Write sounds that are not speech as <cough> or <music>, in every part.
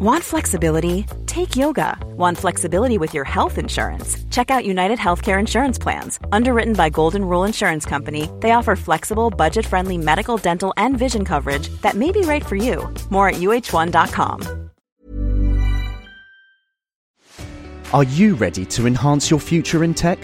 Want flexibility? Take yoga. Want flexibility with your health insurance? Check out United Healthcare Insurance Plans. Underwritten by Golden Rule Insurance Company, they offer flexible, budget friendly medical, dental, and vision coverage that may be right for you. More at uh1.com. Are you ready to enhance your future in tech?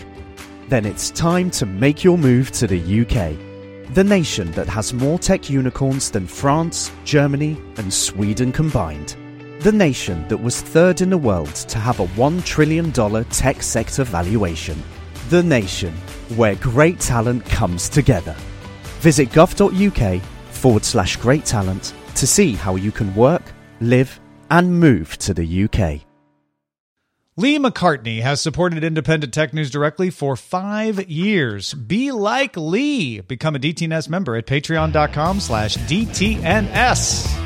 Then it's time to make your move to the UK. The nation that has more tech unicorns than France, Germany, and Sweden combined the nation that was third in the world to have a $1 trillion tech sector valuation. The nation where great talent comes together. Visit gov.uk forward slash great talent to see how you can work, live, and move to the UK. Lee McCartney has supported independent tech news directly for five years. Be like Lee. Become a DTNS member at patreon.com slash DTNS.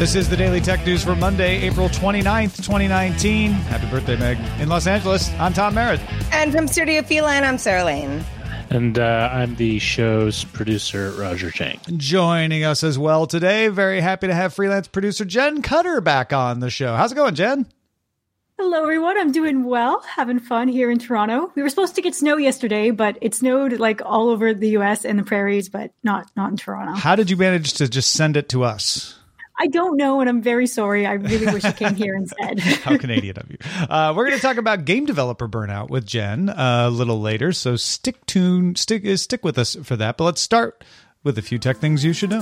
This is the Daily Tech News for Monday, April 29th, 2019. Happy birthday, Meg. In Los Angeles, I'm Tom Merritt. And from Studio Feline, I'm Sarah Lane. And uh, I'm the show's producer, Roger Chang. Joining us as well today, very happy to have freelance producer Jen Cutter back on the show. How's it going, Jen? Hello, everyone. I'm doing well, having fun here in Toronto. We were supposed to get snow yesterday, but it snowed like all over the U.S. and the prairies, but not not in Toronto. How did you manage to just send it to us? I don't know, and I'm very sorry. I really wish it came here instead. <laughs> How Canadian of you. Uh, we're going to talk about game developer burnout with Jen uh, a little later, so stick tuned, stick stick with us for that. But let's start with a few tech things you should know.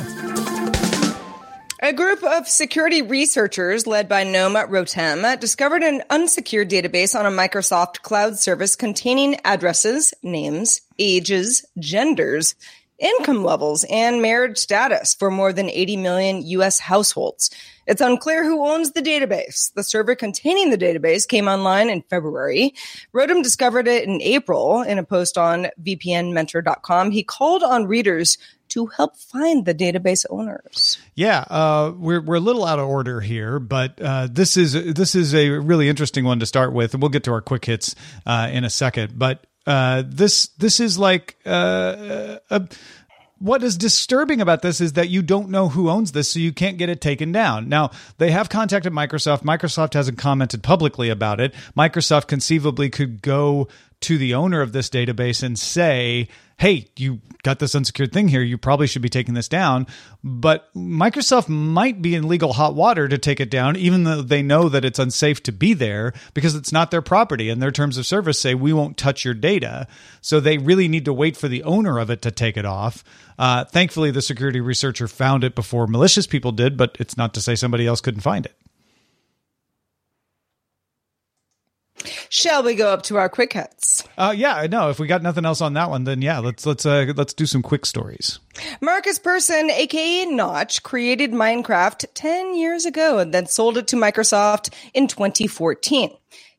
A group of security researchers led by Noam Rotem discovered an unsecured database on a Microsoft cloud service containing addresses, names, ages, genders, income levels and marriage status for more than 80 million US households. It's unclear who owns the database. The server containing the database came online in February. Rotem discovered it in April in a post on VPNmentor.com. He called on readers to help find the database owners. Yeah, uh, we're we're a little out of order here, but uh, this is this is a really interesting one to start with, and we'll get to our quick hits uh, in a second. But uh, this this is like uh, a, what is disturbing about this is that you don't know who owns this, so you can't get it taken down. Now, they have contacted Microsoft. Microsoft hasn't commented publicly about it. Microsoft conceivably could go to the owner of this database and say, hey, you got this unsecured thing here. You probably should be taking this down. But Microsoft might be in legal hot water to take it down, even though they know that it's unsafe to be there because it's not their property. And their terms of service say, we won't touch your data. So they really need to wait for the owner of it to take it off. Uh, thankfully, the security researcher found it before malicious people did, but it's not to say somebody else couldn't find it. Shall we go up to our quick hits? Uh, yeah, no. If we got nothing else on that one, then yeah, let's let's uh, let's do some quick stories. Markus Persson, aka Notch, created Minecraft ten years ago and then sold it to Microsoft in 2014.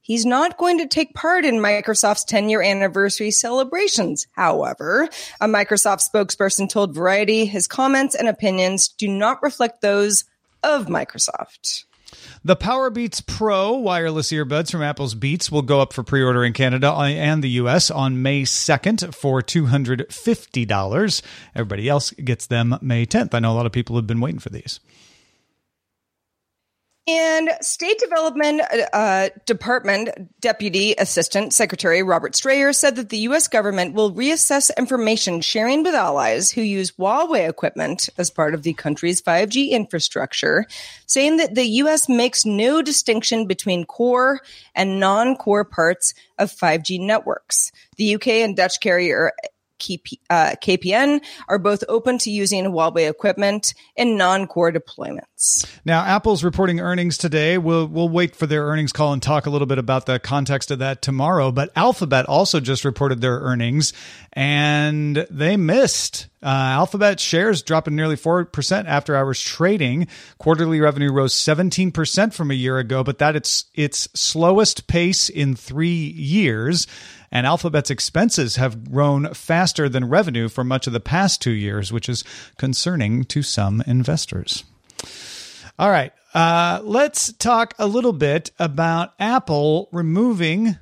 He's not going to take part in Microsoft's 10 year anniversary celebrations. However, a Microsoft spokesperson told Variety his comments and opinions do not reflect those of Microsoft. The Powerbeats Pro wireless earbuds from Apple's Beats will go up for pre order in Canada and the US on May 2nd for $250. Everybody else gets them May 10th. I know a lot of people have been waiting for these. And State Development uh, Department Deputy Assistant Secretary Robert Strayer said that the U.S. government will reassess information sharing with allies who use Huawei equipment as part of the country's 5G infrastructure, saying that the U.S. makes no distinction between core and non core parts of 5G networks. The UK and Dutch carrier uh, KPN are both open to using Huawei equipment in non-core deployments. Now, Apple's reporting earnings today. We'll we'll wait for their earnings call and talk a little bit about the context of that tomorrow. But Alphabet also just reported their earnings, and they missed. Uh, Alphabet shares dropping nearly 4% after hours trading. Quarterly revenue rose 17% from a year ago, but that it's its slowest pace in 3 years and Alphabet's expenses have grown faster than revenue for much of the past two years, which is concerning to some investors. All right, uh, let's talk a little bit about Apple removing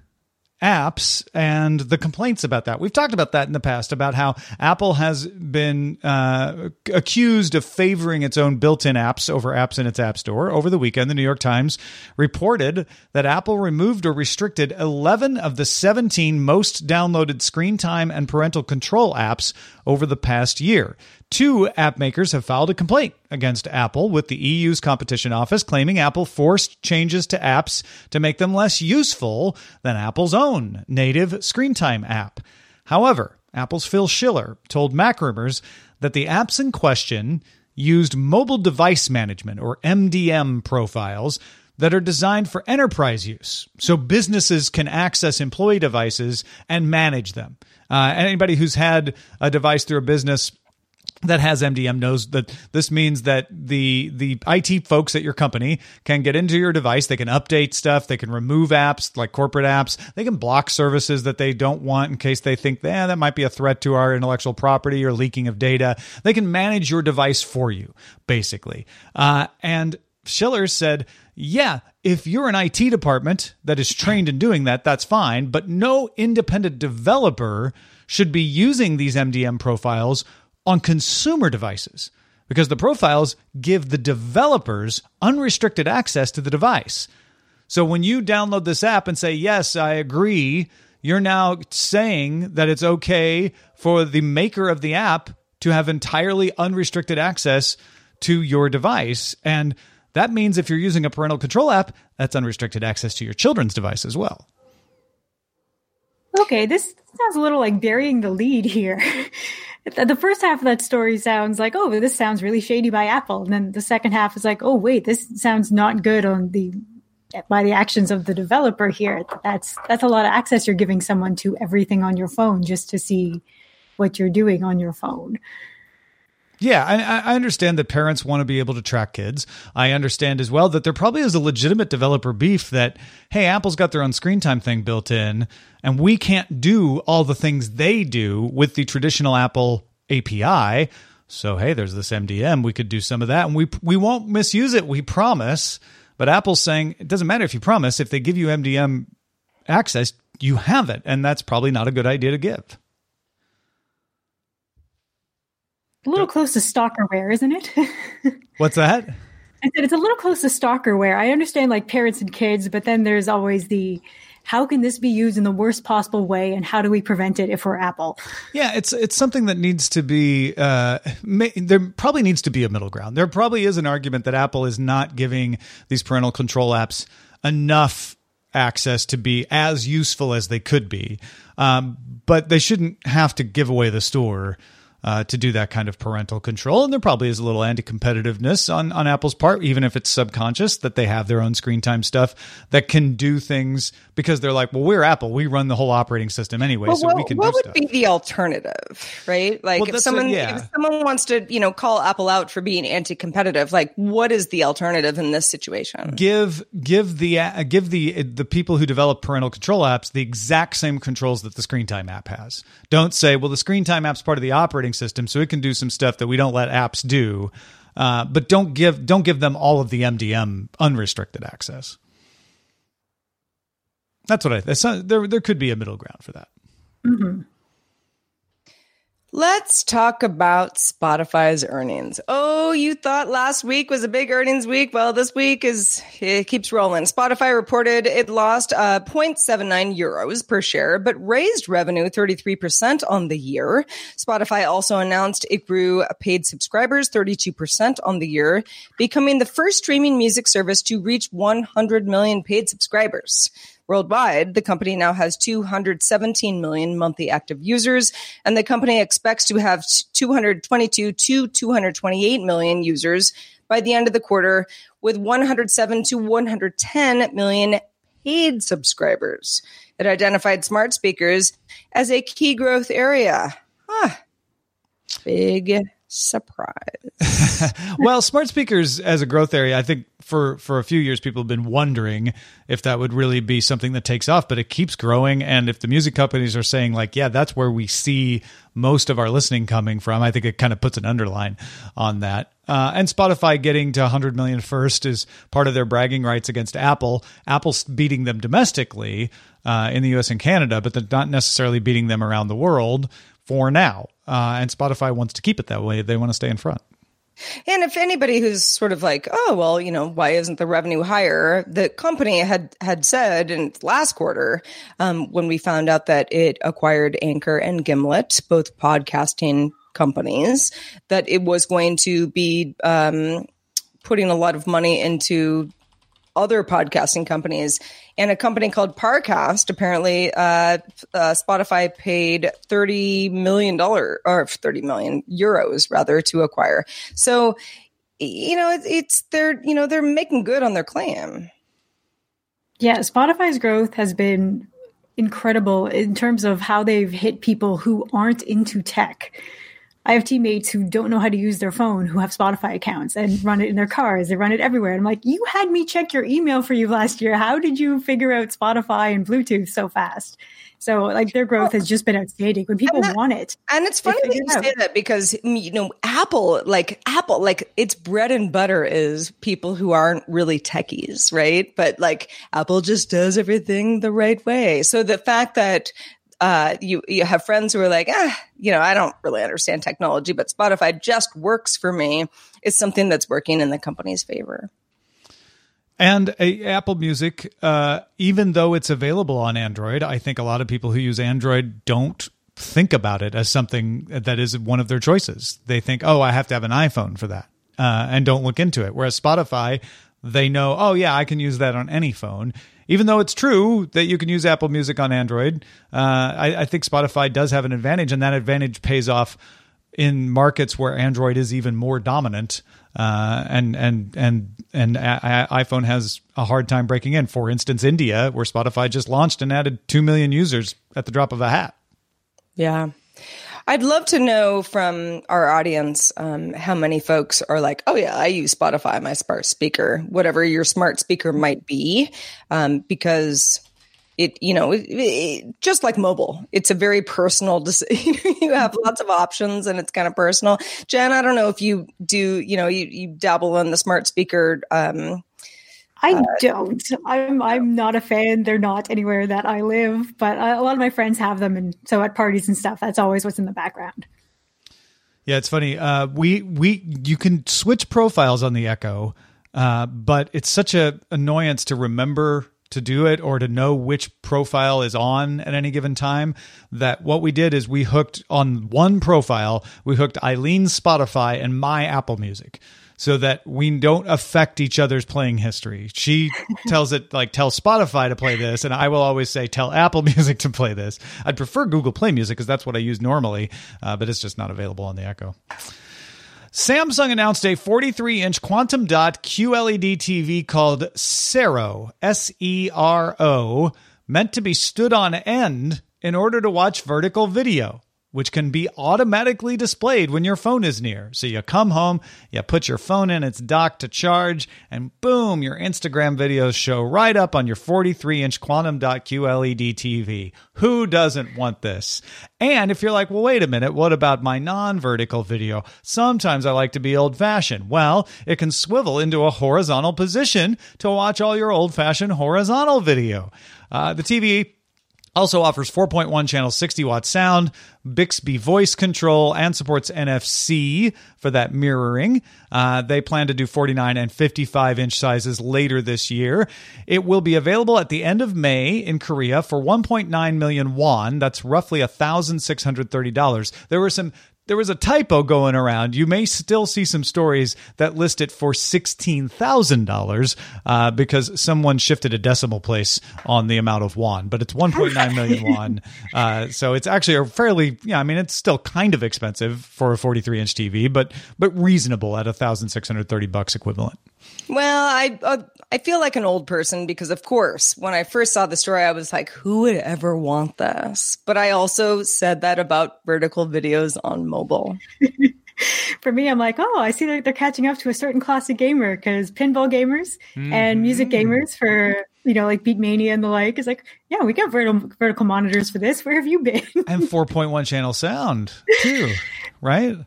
apps and the complaints about that. We've talked about that in the past about how Apple has been uh, accused of favoring its own built in apps over apps in its App Store. Over the weekend, the New York Times reported that Apple removed or restricted 11 of the 17 most downloaded screen time and parental control apps over the past year. Two app makers have filed a complaint against Apple with the EU's competition office, claiming Apple forced changes to apps to make them less useful than Apple's own native screen time app. However, Apple's Phil Schiller told MacRumors that the apps in question used mobile device management or MDM profiles that are designed for enterprise use. So businesses can access employee devices and manage them. Uh, anybody who's had a device through a business that has MDM knows that this means that the the IT folks at your company can get into your device, they can update stuff, they can remove apps like corporate apps, they can block services that they don't want in case they think eh, that might be a threat to our intellectual property or leaking of data. They can manage your device for you, basically. Uh, and Schiller said, yeah, if you're an IT department that is trained in doing that, that's fine, but no independent developer should be using these MDM profiles on consumer devices because the profiles give the developers unrestricted access to the device. So when you download this app and say, Yes, I agree, you're now saying that it's okay for the maker of the app to have entirely unrestricted access to your device. And that means if you're using a parental control app, that's unrestricted access to your children's device as well. Okay, this sounds a little like burying the lead here. <laughs> the first half of that story sounds like, oh, this sounds really shady by Apple, and then the second half is like, oh, wait, this sounds not good on the by the actions of the developer here. That's that's a lot of access you're giving someone to everything on your phone just to see what you're doing on your phone. Yeah, I, I, understand that parents want to be able to track kids. I understand as well that there probably is a legitimate developer beef that, hey, Apple's got their own screen time thing built in, and we can't do all the things they do with the traditional Apple API. So, hey, there's this MDM. We could do some of that, and we we won't misuse it. We promise. But Apple's saying it doesn't matter if you promise. If they give you MDM access, you have it, and that's probably not a good idea to give. A little close to stalkerware, isn't it? <laughs> What's that? I said it's a little close to stalkerware. I understand like parents and kids, but then there's always the how can this be used in the worst possible way and how do we prevent it if we're apple yeah it's it's something that needs to be uh, may, there probably needs to be a middle ground there probably is an argument that apple is not giving these parental control apps enough access to be as useful as they could be um, but they shouldn't have to give away the store uh, to do that kind of parental control. And there probably is a little anti competitiveness on, on Apple's part, even if it's subconscious that they have their own screen time stuff that can do things because they're like, well, we're Apple. We run the whole operating system anyway, well, so what, we can What would stuff. be the alternative, right? Like well, if someone, a, yeah. if someone wants to, you know, call Apple out for being anti competitive, like what is the alternative in this situation? Give, give the, uh, give the, the people who develop parental control apps the exact same controls that the screen time app has. Don't say, well, the screen time app's part of the operating system, so it can do some stuff that we don't let apps do. Uh, but don't give don't give them all of the MDM unrestricted access. That's what I. That's not, there. There could be a middle ground for that. Mm-hmm. Let's talk about Spotify's earnings. Oh, you thought last week was a big earnings week? Well, this week is it keeps rolling. Spotify reported it lost uh, 0.79 euros per share, but raised revenue 33% on the year. Spotify also announced it grew paid subscribers 32% on the year, becoming the first streaming music service to reach 100 million paid subscribers. Worldwide, the company now has 217 million monthly active users, and the company expects to have 222 to 228 million users by the end of the quarter, with 107 to 110 million paid subscribers. It identified smart speakers as a key growth area. Huh. Big surprise. <laughs> well, smart speakers as a growth area, I think for for a few years people have been wondering if that would really be something that takes off, but it keeps growing and if the music companies are saying like, yeah, that's where we see most of our listening coming from, I think it kind of puts an underline on that. Uh, and Spotify getting to 100 million first is part of their bragging rights against Apple. Apple's beating them domestically, uh, in the US and Canada, but they're not necessarily beating them around the world for now. Uh, and Spotify wants to keep it that way. They want to stay in front. And if anybody who's sort of like, oh well, you know, why isn't the revenue higher? The company had had said in last quarter, um, when we found out that it acquired Anchor and Gimlet, both podcasting companies, that it was going to be um, putting a lot of money into other podcasting companies and a company called Parcast. Apparently, uh, uh, Spotify paid thirty million dollar or thirty million euros rather to acquire. So, you know, it's they're you know they're making good on their claim. Yeah, Spotify's growth has been incredible in terms of how they've hit people who aren't into tech. I have teammates who don't know how to use their phone who have Spotify accounts and run it in their cars. They run it everywhere. And I'm like, you had me check your email for you last year. How did you figure out Spotify and Bluetooth so fast? So like their growth has just been outstanding when people that, want it. And it's funny that you say that because mm, you know Apple, like Apple, like its bread and butter is people who aren't really techies, right? But like Apple just does everything the right way. So the fact that uh, you you have friends who are like, ah, you know, I don't really understand technology, but Spotify just works for me. It's something that's working in the company's favor. And a, Apple Music, uh, even though it's available on Android, I think a lot of people who use Android don't think about it as something that is one of their choices. They think, oh, I have to have an iPhone for that, uh, and don't look into it. Whereas Spotify, they know, oh, yeah, I can use that on any phone even though it's true that you can use Apple Music on Android, uh, I, I, think Spotify does have an advantage, and that advantage pays off in markets where Android is even more dominant. Uh, and and and and iPhone has a hard time breaking in. For instance, India, where Spotify just launched and added two million users at the drop of a hat. Yeah, I'd love to know from our audience um, how many folks are like, oh, yeah, I use Spotify, my smart speaker, whatever your smart speaker might be, um, because it, you know, it, it, just like mobile, it's a very personal decision. <laughs> you have lots of options and it's kind of personal. Jen, I don't know if you do, you know, you, you dabble in the smart speaker um, I uh, don't. I'm I'm not a fan. They're not anywhere that I live, but a lot of my friends have them, and so at parties and stuff, that's always what's in the background. Yeah, it's funny. Uh, we we you can switch profiles on the Echo, uh, but it's such a annoyance to remember to do it or to know which profile is on at any given time that what we did is we hooked on one profile we hooked eileen's spotify and my apple music so that we don't affect each other's playing history. She <laughs> tells it like tell Spotify to play this, and I will always say tell Apple <laughs> Music to play this. I'd prefer Google Play Music because that's what I use normally, uh, but it's just not available on the Echo. Samsung announced a 43 inch quantum dot QLED TV called Sero, S E R O, meant to be stood on end in order to watch vertical video which can be automatically displayed when your phone is near. So you come home, you put your phone in its dock to charge, and boom, your Instagram videos show right up on your 43 inch quantum dot QLED TV. Who doesn't want this? And if you're like, well, wait a minute, what about my non vertical video? Sometimes I like to be old fashioned. Well, it can swivel into a horizontal position to watch all your old fashioned horizontal video. Uh, the TV also offers 4.1 channel 60 watt sound, Bixby voice control, and supports NFC for that mirroring. Uh, they plan to do 49 and 55 inch sizes later this year. It will be available at the end of May in Korea for 1.9 million won. That's roughly $1,630. There were some there was a typo going around. You may still see some stories that list it for $16,000 uh, because someone shifted a decimal place on the amount of won, but it's 1.9 million won. Uh, so it's actually a fairly, yeah, I mean, it's still kind of expensive for a 43 inch TV, but, but reasonable at 1,630 bucks equivalent. Well, I uh, I feel like an old person because, of course, when I first saw the story, I was like, "Who would ever want this?" But I also said that about vertical videos on mobile. <laughs> For me, I'm like, "Oh, I see that they're catching up to a certain class of gamer because pinball gamers mm-hmm. and music gamers for you know like Beatmania and the like is like, yeah, we got vertical vertical monitors for this. <laughs> Where have you been? and 4.1 channel sound too, <laughs> right?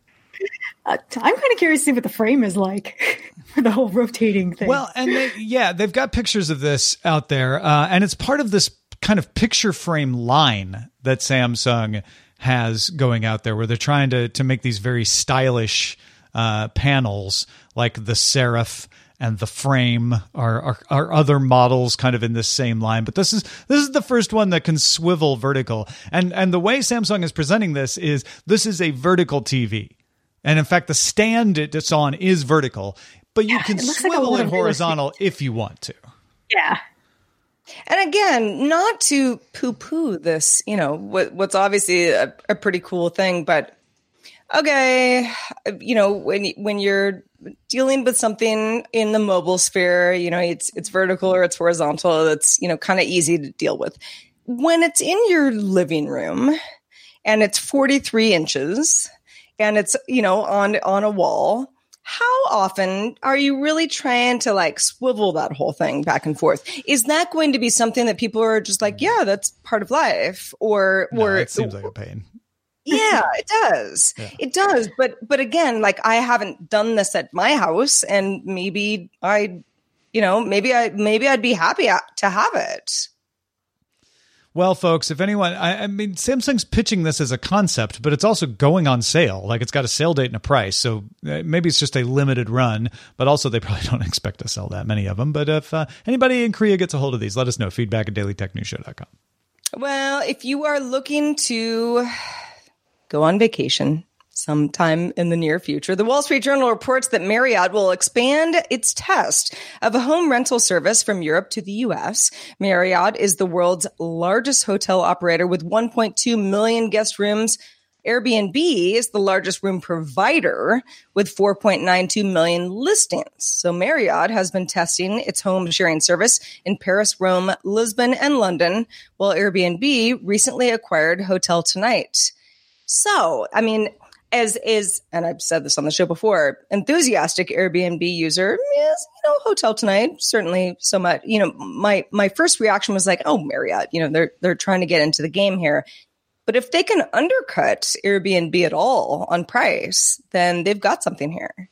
Uh, I'm kind of curious to see what the frame is like <laughs> for the whole rotating thing. Well, and they, yeah, they've got pictures of this out there, uh, and it's part of this kind of picture frame line that Samsung has going out there, where they're trying to to make these very stylish uh, panels, like the Serif and the frame are, are are other models kind of in this same line. But this is this is the first one that can swivel vertical. And and the way Samsung is presenting this is this is a vertical TV and in fact the stand it's on is vertical but you Yeah, can it looks like swivel it horizontal if you want to Yeah. And again, not to poo poo this, you know, what, what's obviously a, a pretty cool thing, but okay, you know, when when you're dealing with something in the mobile sphere, you know, it's it's vertical or it's horizontal, that's, you know, kind of easy to deal with. When it's in your living room and it's 43 inches and it's, you know, on on a wall, how often are you really trying to like swivel that whole thing back and forth? Is that going to be something that people are just like, yeah, that's part of life, or no, or it seems like a pain yeah, it does. It does. But but again, like I haven't done this at my house, and maybe I, you know, maybe I maybe I'd be happy to have it. Well, folks, if anyone, I, I mean, Samsung's pitching this as a concept, but it's also going on sale. Like it's got a sale date and a price. So uh, maybe it's just a limited run, but also they <laughs> probably don't expect to sell that many of them. But if uh, anybody in Korea gets a hold of these, let us know. Feedback at dailytechnewsshow.com. Well, if you are looking to go on vacation sometime in the near future, the Wall Street Journal reports that Marriott will expand its test of a home rental service from Europe to the US. Marriott is the world's largest hotel operator with 1.2 million guest rooms. Airbnb is the largest room provider with 4.92 million listings. So Marriott has been testing its home sharing service in Paris, Rome, Lisbon, and London, while Airbnb recently acquired Hotel Tonight. So, I mean, as is, and I've said this on the show before, enthusiastic Airbnb user is, you know, hotel tonight, certainly so much, you know, my, my first reaction was like, oh, Marriott, you know, they're, they're trying to get into the game here. But if they can undercut Airbnb at all on price, then they've got something here.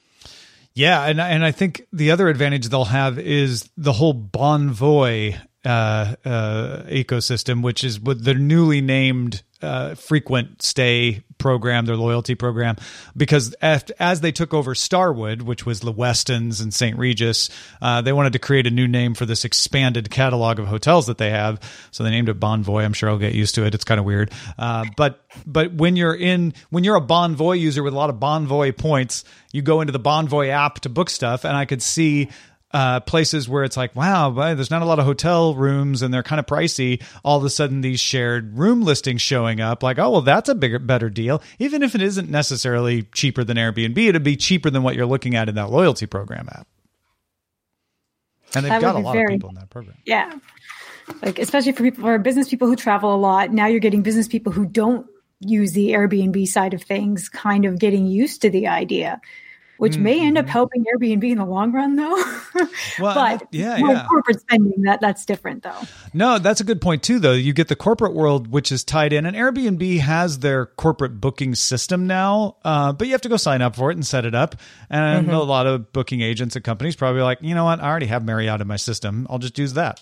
Yeah, and and I think the other advantage they'll have is the whole Bonvoy uh, uh, ecosystem, which is with the newly named uh, frequent stay program, their loyalty program, because as they took over Starwood, which was the Westins and St. Regis, uh, they wanted to create a new name for this expanded catalog of hotels that they have. So they named it Bonvoy. I'm sure I'll get used to it. It's kind of weird, uh, but but when you're in when you're a Bonvoy user with a lot of Bonvoy points, you go into the Bonvoy app to book stuff, and I could see uh, places where it's like, wow, there's not a lot of hotel rooms and they're kind of pricey. All of a sudden, these shared room listings showing up, like, oh, well, that's a bigger, better deal. Even if it isn't necessarily cheaper than Airbnb, it'd be cheaper than what you're looking at in that loyalty program app. And they've That got a lot very- of people in that program. Yeah. Like especially for people for business people who travel a lot. Now you're getting business people who don't use the Airbnb side of things kind of getting used to the idea. Which may end up helping Airbnb in the long run though. Mm-hmm. <laughs> Well, but that- yeah, more yeah. corporate spending that that's different though. No, that's a good point too. Though you get the corporate world, which is tied in, and Airbnb has their corporate booking system now, uh, but you have to go sign up for it and set it up. And a lot of booking agents and companies probably like, you know what, I already have Marriott in my system. I'll just use that.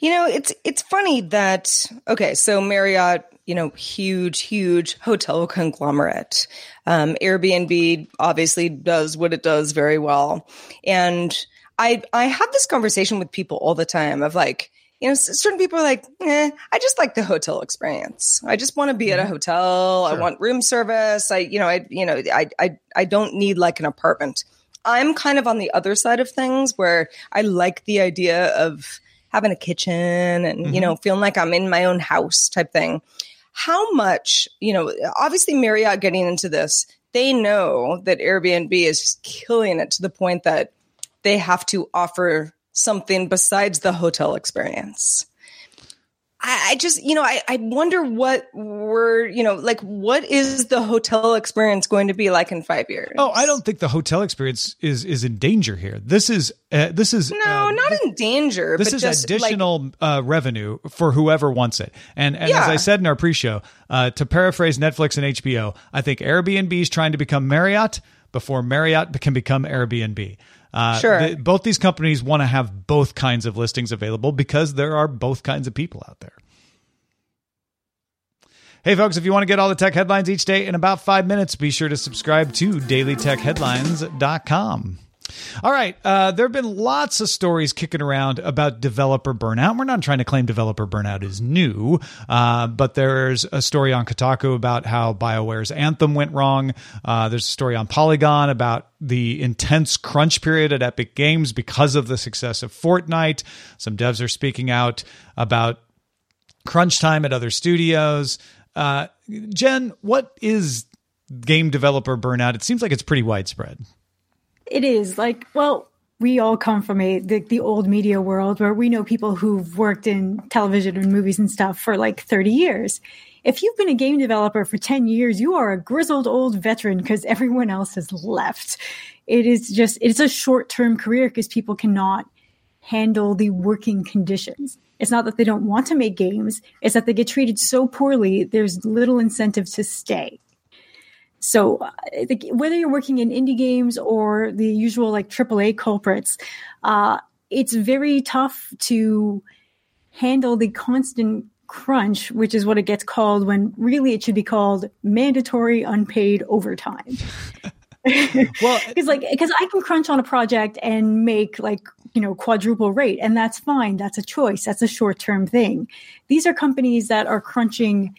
You know, it's it's funny that okay, so Marriott, you know, huge, huge hotel conglomerate. Um, Airbnb obviously does what it does very well, and I I have this conversation with people all the time of like, you know, certain people are like, eh, I just like the hotel experience. I just want to be at a hotel. I want room service. I, you know, I, you know, I, I, I don't need like an apartment. I'm kind of on the other side of things where I like the idea of having a kitchen and, you know, feeling like I'm in my own house type thing. How much, you know, obviously Marriott getting into this, they know that Airbnb is just killing it to the point that they have to offer something besides the hotel experience. I, just, you know, I, I wonder what we're, you know, like what is the hotel experience going to be like in five years? Oh, I don't think the hotel experience is is in danger here. This is uh, this is No, uh, not in danger. this but is just, like, additional uh, revenue for whoever wants it. And, and as I said in our pre-show, uh, to paraphrase Netflix and HBO, I think Airbnb is trying to become Marriott, before Marriott can become Airbnb. Uh, Sure. the- both these companies want to have both kinds of listings available because there are both kinds of people out there. Hey, folks, if you want to get all the tech headlines each day in about five minutes, be sure to subscribe to dailytechheadlines.com. All right. Uh, there have been lots of stories kicking around about developer burnout. We're not trying to claim developer burnout is new, uh, but there's a story on Kotaku about how BioWare's Anthem went wrong. Uh, there's a story on Polygon about the intense crunch period at Epic Games because of the success of Fortnite. Some devs are speaking out about crunch time at other studios. Uh, Jen, what is game developer burnout? It seems like it's pretty widespread. It is like, well, we all come from a the, the old media world where we know people who've worked in television and movies and stuff for like 30 years. If you've been a game developer for 10 years, you are a grizzled old veteran because everyone else has left. It is just, it's a short term career because people cannot handle the working conditions. It's not that they don't want to make games, it's that they get treated so poorly, there's little incentive to stay. So uh, I think whether you're working in indie games or the usual like AAA culprits, uh, it's very tough to handle the constant crunch, which is what it gets called when really it should be called mandatory unpaid overtime. <laughs> Well, <laughs> Because like because I can crunch on a project and make like you know quadruple rate, and that's fine. That's a choice. That's a short term thing. These are companies that are crunching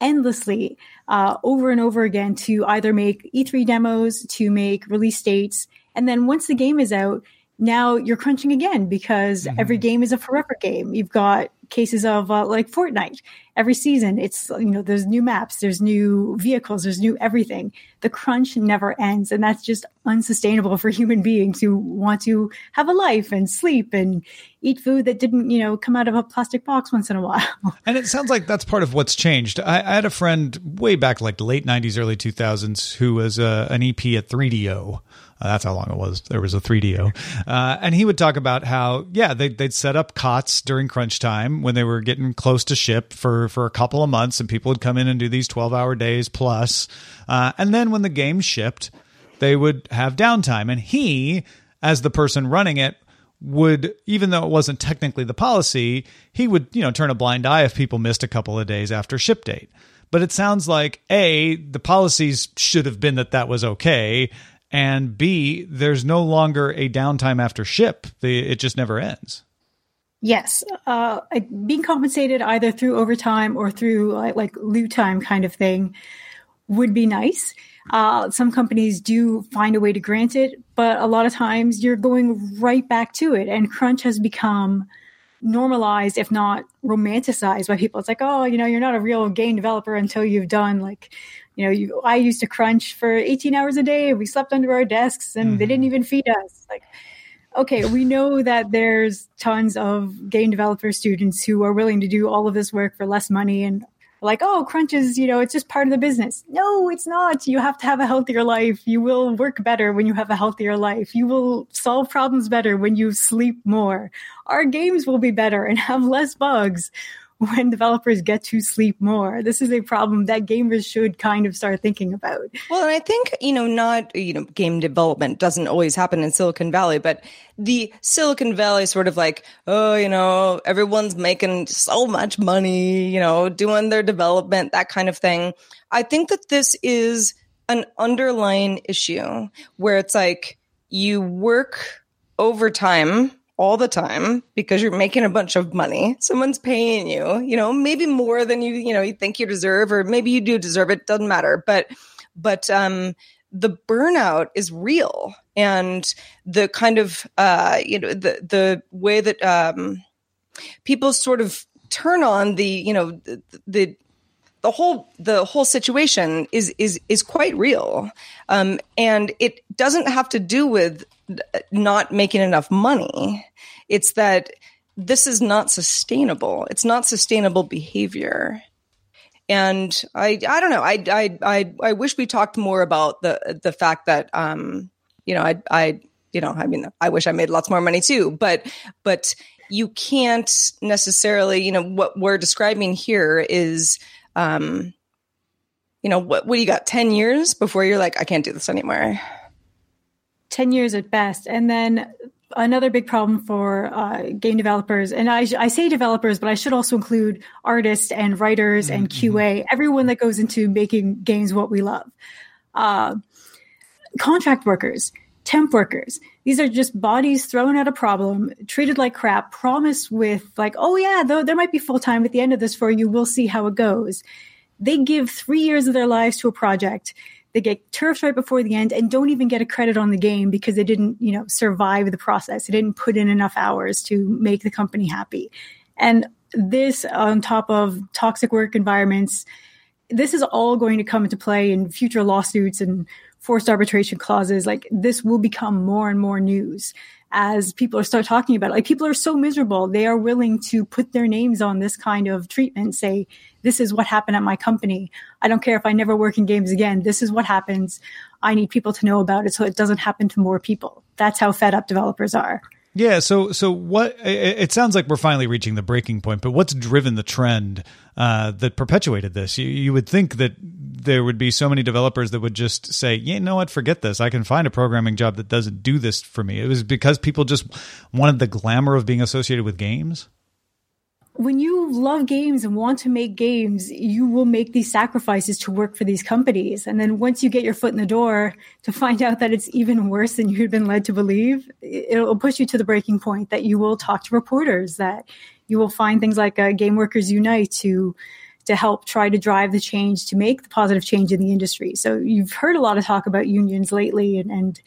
endlessly uh, over and over again to either make E3 demos, to make release dates, and then once the game is out, now you're crunching again because every game is a forever game. You've got cases of uh, like Fortnite. Every season, it's you know there's new maps, there's new vehicles, there's new everything. The crunch never ends, and that's just unsustainable for human beings who want to have a life and sleep and eat food that didn't you know come out of a plastic box once in a while. <laughs> And it sounds like that's part of what's changed. I, I had a friend way back, like late '90s, early 2000s, who was uh, an EP at 3DO. Uh, that's how long it was. There was a 3DO, uh, and he would talk about how, yeah, they, they'd set up cots during crunch time when they were getting close to ship for for a couple of months, and people would come in and do these 12 hour days plus, uh, and then when the game shipped, they would have downtime, and he, as the person running it, would even though it wasn't technically the policy he would you know turn a blind eye if people missed a couple of days after ship date. But it sounds like a the policies should have been that that was okay and b there's no longer a downtime after ship the, it just never ends Yes, uh, being compensated either through overtime or through like, loot time kind of thing would be nice. Uh, some companies do find a way to grant it, but a lot of times you're going right back to it, and crunch has become normalized, if not romanticized by people. It's like, oh, you know, you're not a real game developer until you've done like, you know, you. I used to crunch for 18 hours a day. We slept under our desks, and they didn't mm-hmm. even feed us. Like, okay, we know that there's tons of game developer students who are willing to do all of this work for less money and like, oh, crunches, you know, it's just part of the business. No, it's not. You have to have a healthier life. You will work better when you have a healthier life. You will solve problems better when you sleep more. Our games will be better and have less bugs when developers get to sleep more. This is a problem that gamers should kind of start thinking about. Well, and I think, you know, not, you know, game development doesn't always happen in Silicon Valley, but the Silicon Valley sort of like, oh, you know, everyone's making so much money, you know, doing their development, that kind of thing. I think that this is an underlying issue where it's like you work overtime all the time because you're making a bunch of money. Someone's paying you, you know, maybe more than you, you know, you think you deserve, or maybe you do deserve it. Doesn't matter. But, but, um, the burnout is real and the kind of, uh, you know, the, the way that, um, people sort of turn on the, you know, the, the, the whole the whole situation is is is quite real. Um, and it doesn't have to do with not making enough money. It's that this is not sustainable. It's not sustainable behavior. And i i don't know. I i i, I wish we talked more about the the fact that um you know i i you know i mean i wish i made lots more money too but but you can't necessarily you know what we're describing here is um, you know, what, what do you got? 10 years before you're like, I can't do this anymore. 10 years at best. And then another big problem for uh, game developers, and I, I, say developers, but I should also include artists and writers mm-hmm. and QA, everyone that goes into making games what we love. Uh, contract workers, temp workers. These are just bodies thrown at a problem, treated like crap, promised with like, oh yeah, though there might be full time at the end of this for you. We'll see how it goes. They give three years of their lives to a project they get turfed right before the end and don't even get a credit on the game because they didn't, you know, survive the process. They didn't put in enough hours to make the company happy. And this on top of toxic work environments, this is all going to come into play in future lawsuits and forced arbitration clauses. Like this will become more and more news as people start talking about it. Like people are so miserable. They are willing to put their names on this kind of treatment, say, this is what happened at my company. I don't care if I never work in games again. This is what happens. I need people to know about it so it doesn't happen to more people. That's how fed up developers are. Yeah. So, so what? It sounds like we're finally reaching the breaking point. But what's driven the trend uh, that perpetuated this? You, you, would think that there would be so many developers that would just say, "Yeah, you know what? Forget this. I can find a programming job that doesn't do this for me." It was because people just wanted the glamour of being associated with games when you love games and want to make games, you will make these sacrifices to work for these companies. And then once you get your foot in the door to find out that it's even worse than you had been led to believe, it'll push you to the breaking point that you will talk to reporters, that you will find things like uh, Game Workers Unite to to help try to drive the change to make the positive change in the industry. So you've heard a lot of talk about unions lately and, and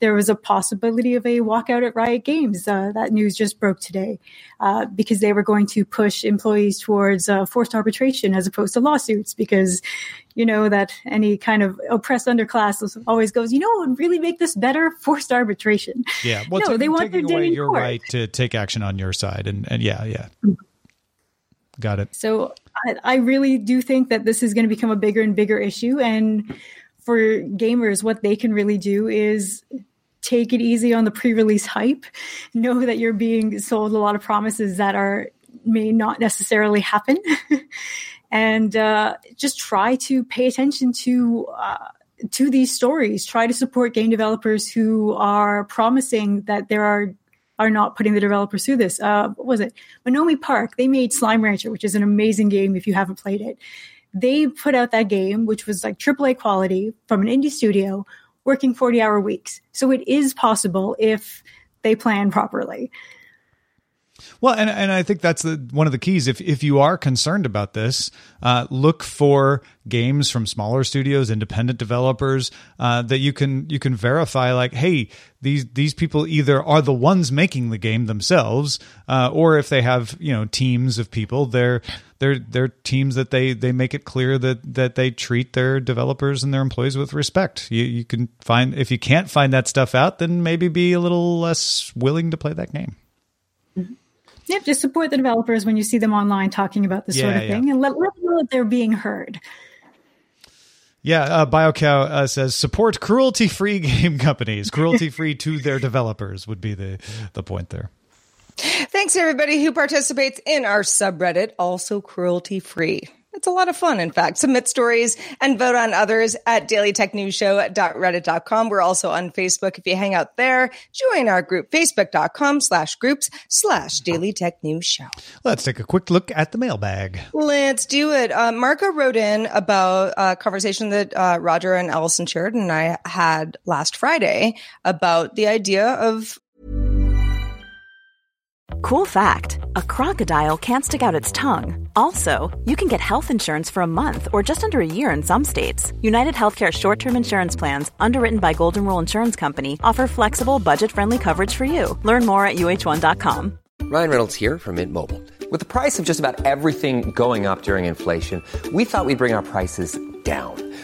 there was a possibility of a walkout at Riot Games. Uh, that news just broke today uh, because they were going to push employees towards uh, forced arbitration as opposed to lawsuits because you know that any kind of oppressed underclass always goes, you know, what would really make this better? Forced arbitration. Yeah, well, no, t- they want their away your court. right to take action on your side, and and yeah, yeah. Mm-hmm. Got it. So I, I really do think that this is going to become a bigger and bigger issue, and for gamers, what they can really do is take it easy on the pre-release hype. Know that you're being sold a lot of promises that are may not necessarily happen, <laughs> and uh, just try to pay attention to. Uh, to these stories, try to support game developers who are promising that there are are not putting the developers through this. Uh, what was it? Monomi Park. They made Slime Rancher, which is an amazing game if you haven't played it. They put out that game, which was like AAA quality from an indie studio working 40 hour weeks. So it is possible if they plan properly. Well, and and I think that's the, one of the keys. If if you are concerned about this, uh, look for games from smaller studios, independent developers uh, that you can you can verify. Like, hey, these these people either are the ones making the game themselves, uh, or if they have you know teams of people, they're they're they're teams that they they make it clear that that they treat their developers and their employees with respect. You you can find if you can't find that stuff out, then maybe be a little less willing to play that game. Mm-hmm. Yep, just support the developers when you see them online talking about this yeah, sort of yeah. thing, and let, let them know that they're being heard. Yeah, uh, BioCow uh, says support cruelty-free <laughs> game companies. Cruelty-free to their <laughs> developers would be the the point there. Thanks everybody who participates in our subreddit, also cruelty-free. It's a lot of fun, in fact. Submit stories and vote on others at dailytechnewsshow.reddit.com. We're also on Facebook. If you hang out there, join our group, facebook.com slash groups slash Daily Tech News Show. Let's take a quick look at the mailbag. Let's do it. Uh, Marco wrote in about a conversation that uh, Roger and Allison shared and I had last Friday about the idea of Cool fact a crocodile can't stick out its tongue. Also, you can get health insurance for a month or just under a year in some states. United Healthcare short term insurance plans, underwritten by Golden Rule Insurance Company, offer flexible, budget friendly coverage for you. Learn more at uh1.com. Ryan Reynolds here from Mint Mobile. With the price of just about everything going up during inflation, we thought we'd bring our prices down.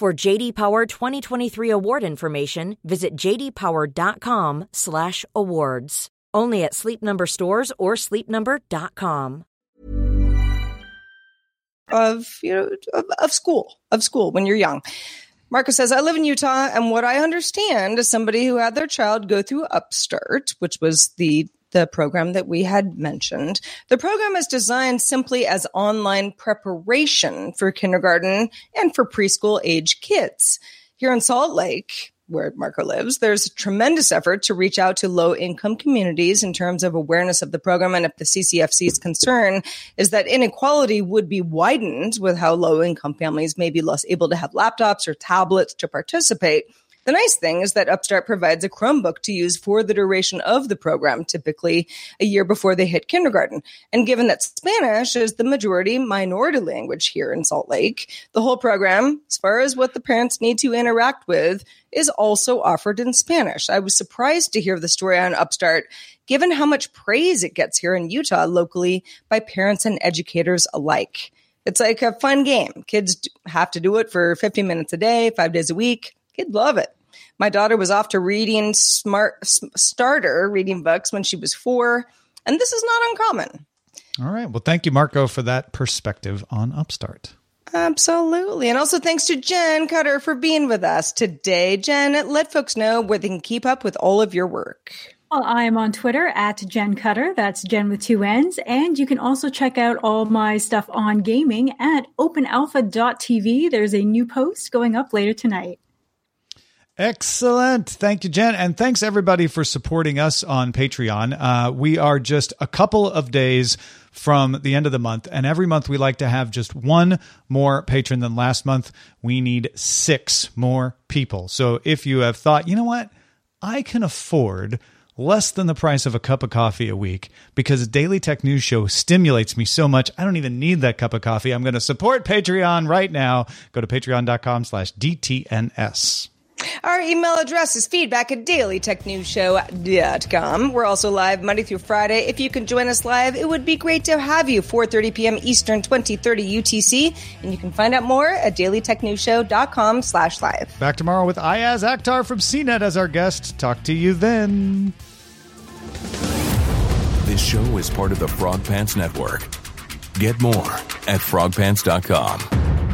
For JD Power 2023 award information, visit jdpower.com/awards. Only at Sleep Number stores or sleepnumber.com. of you know of, of school of school when you're young. Marco says, I live in Utah, and what I understand is somebody who had their child go through Upstart, which was the the program that we had mentioned. The program is designed simply as online preparation for kindergarten and for preschool age kids. Here in Salt Lake, where Marco lives, there's a tremendous effort to reach out to low income communities in terms of awareness of the program. And if the CCFC's concern is that inequality would be widened with how low income families may be less able to have laptops or tablets to participate, the nice thing is that Upstart provides a Chromebook to use for the duration of the program, typically a year before they hit kindergarten. And given that Spanish is the majority minority language here in Salt Lake, the whole program, as far as what the parents need to interact with, is also offered in Spanish. I was surprised to hear the story on Upstart, given how much praise it gets here in Utah locally by parents and educators alike. It's like a fun game. Kids have to do it for 15 minutes a day, five days a week. Kids love it. My daughter was off to reading smart starter reading books when she was four, and this is not uncommon. All right. Well, thank you, Marco, for that perspective on Upstart. Absolutely. And also thanks to Jenn Cutter for being with us today. Jenn, let folks know where they can keep up with all of your work. Well, I am on Twitter at Jenn Cutter. That's Jenn with two N's. And you can also check out all my stuff on gaming at openalpha.tv. There's a new post going up later tonight. Excellent. Thank you, Jenn. And thanks everybody for supporting us on Patreon. Uh, we are just a couple of days from the end of the month. And every month we like to have just one more patron than last month. We need six more people. So if you have thought, you know what, I can afford less than the price of a cup of coffee a week because Daily Tech News Show stimulates me so much. I don't even need that cup of coffee. I'm going to support Patreon right now. Go to patreon.com slash DTNS. Our email address is feedback at dailytechnewsshow.com. We're also live Monday through Friday. If you can join us live, it would be great to have you. 4.30 p.m. Eastern, 2030 UTC. And you can find out more at dailytechnewsshow.com slash live. Back tomorrow with Iyaz Akhtar from CNET as our guest. Talk to you then. This show is part of the Frog Pants Network. Get more at frogpants.com.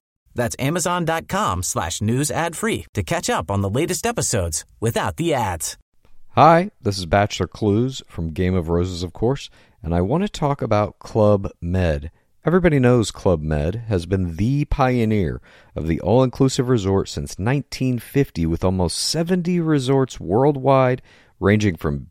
That's amazon.com slash news ad free to catch up on the latest episodes without the ads. Hi, this is Bachelor Clues from Game of Roses, of course, and I want to talk about Club Med. Everybody knows Club Med has been the pioneer of the all inclusive resort since 1950, with almost 70 resorts worldwide, ranging from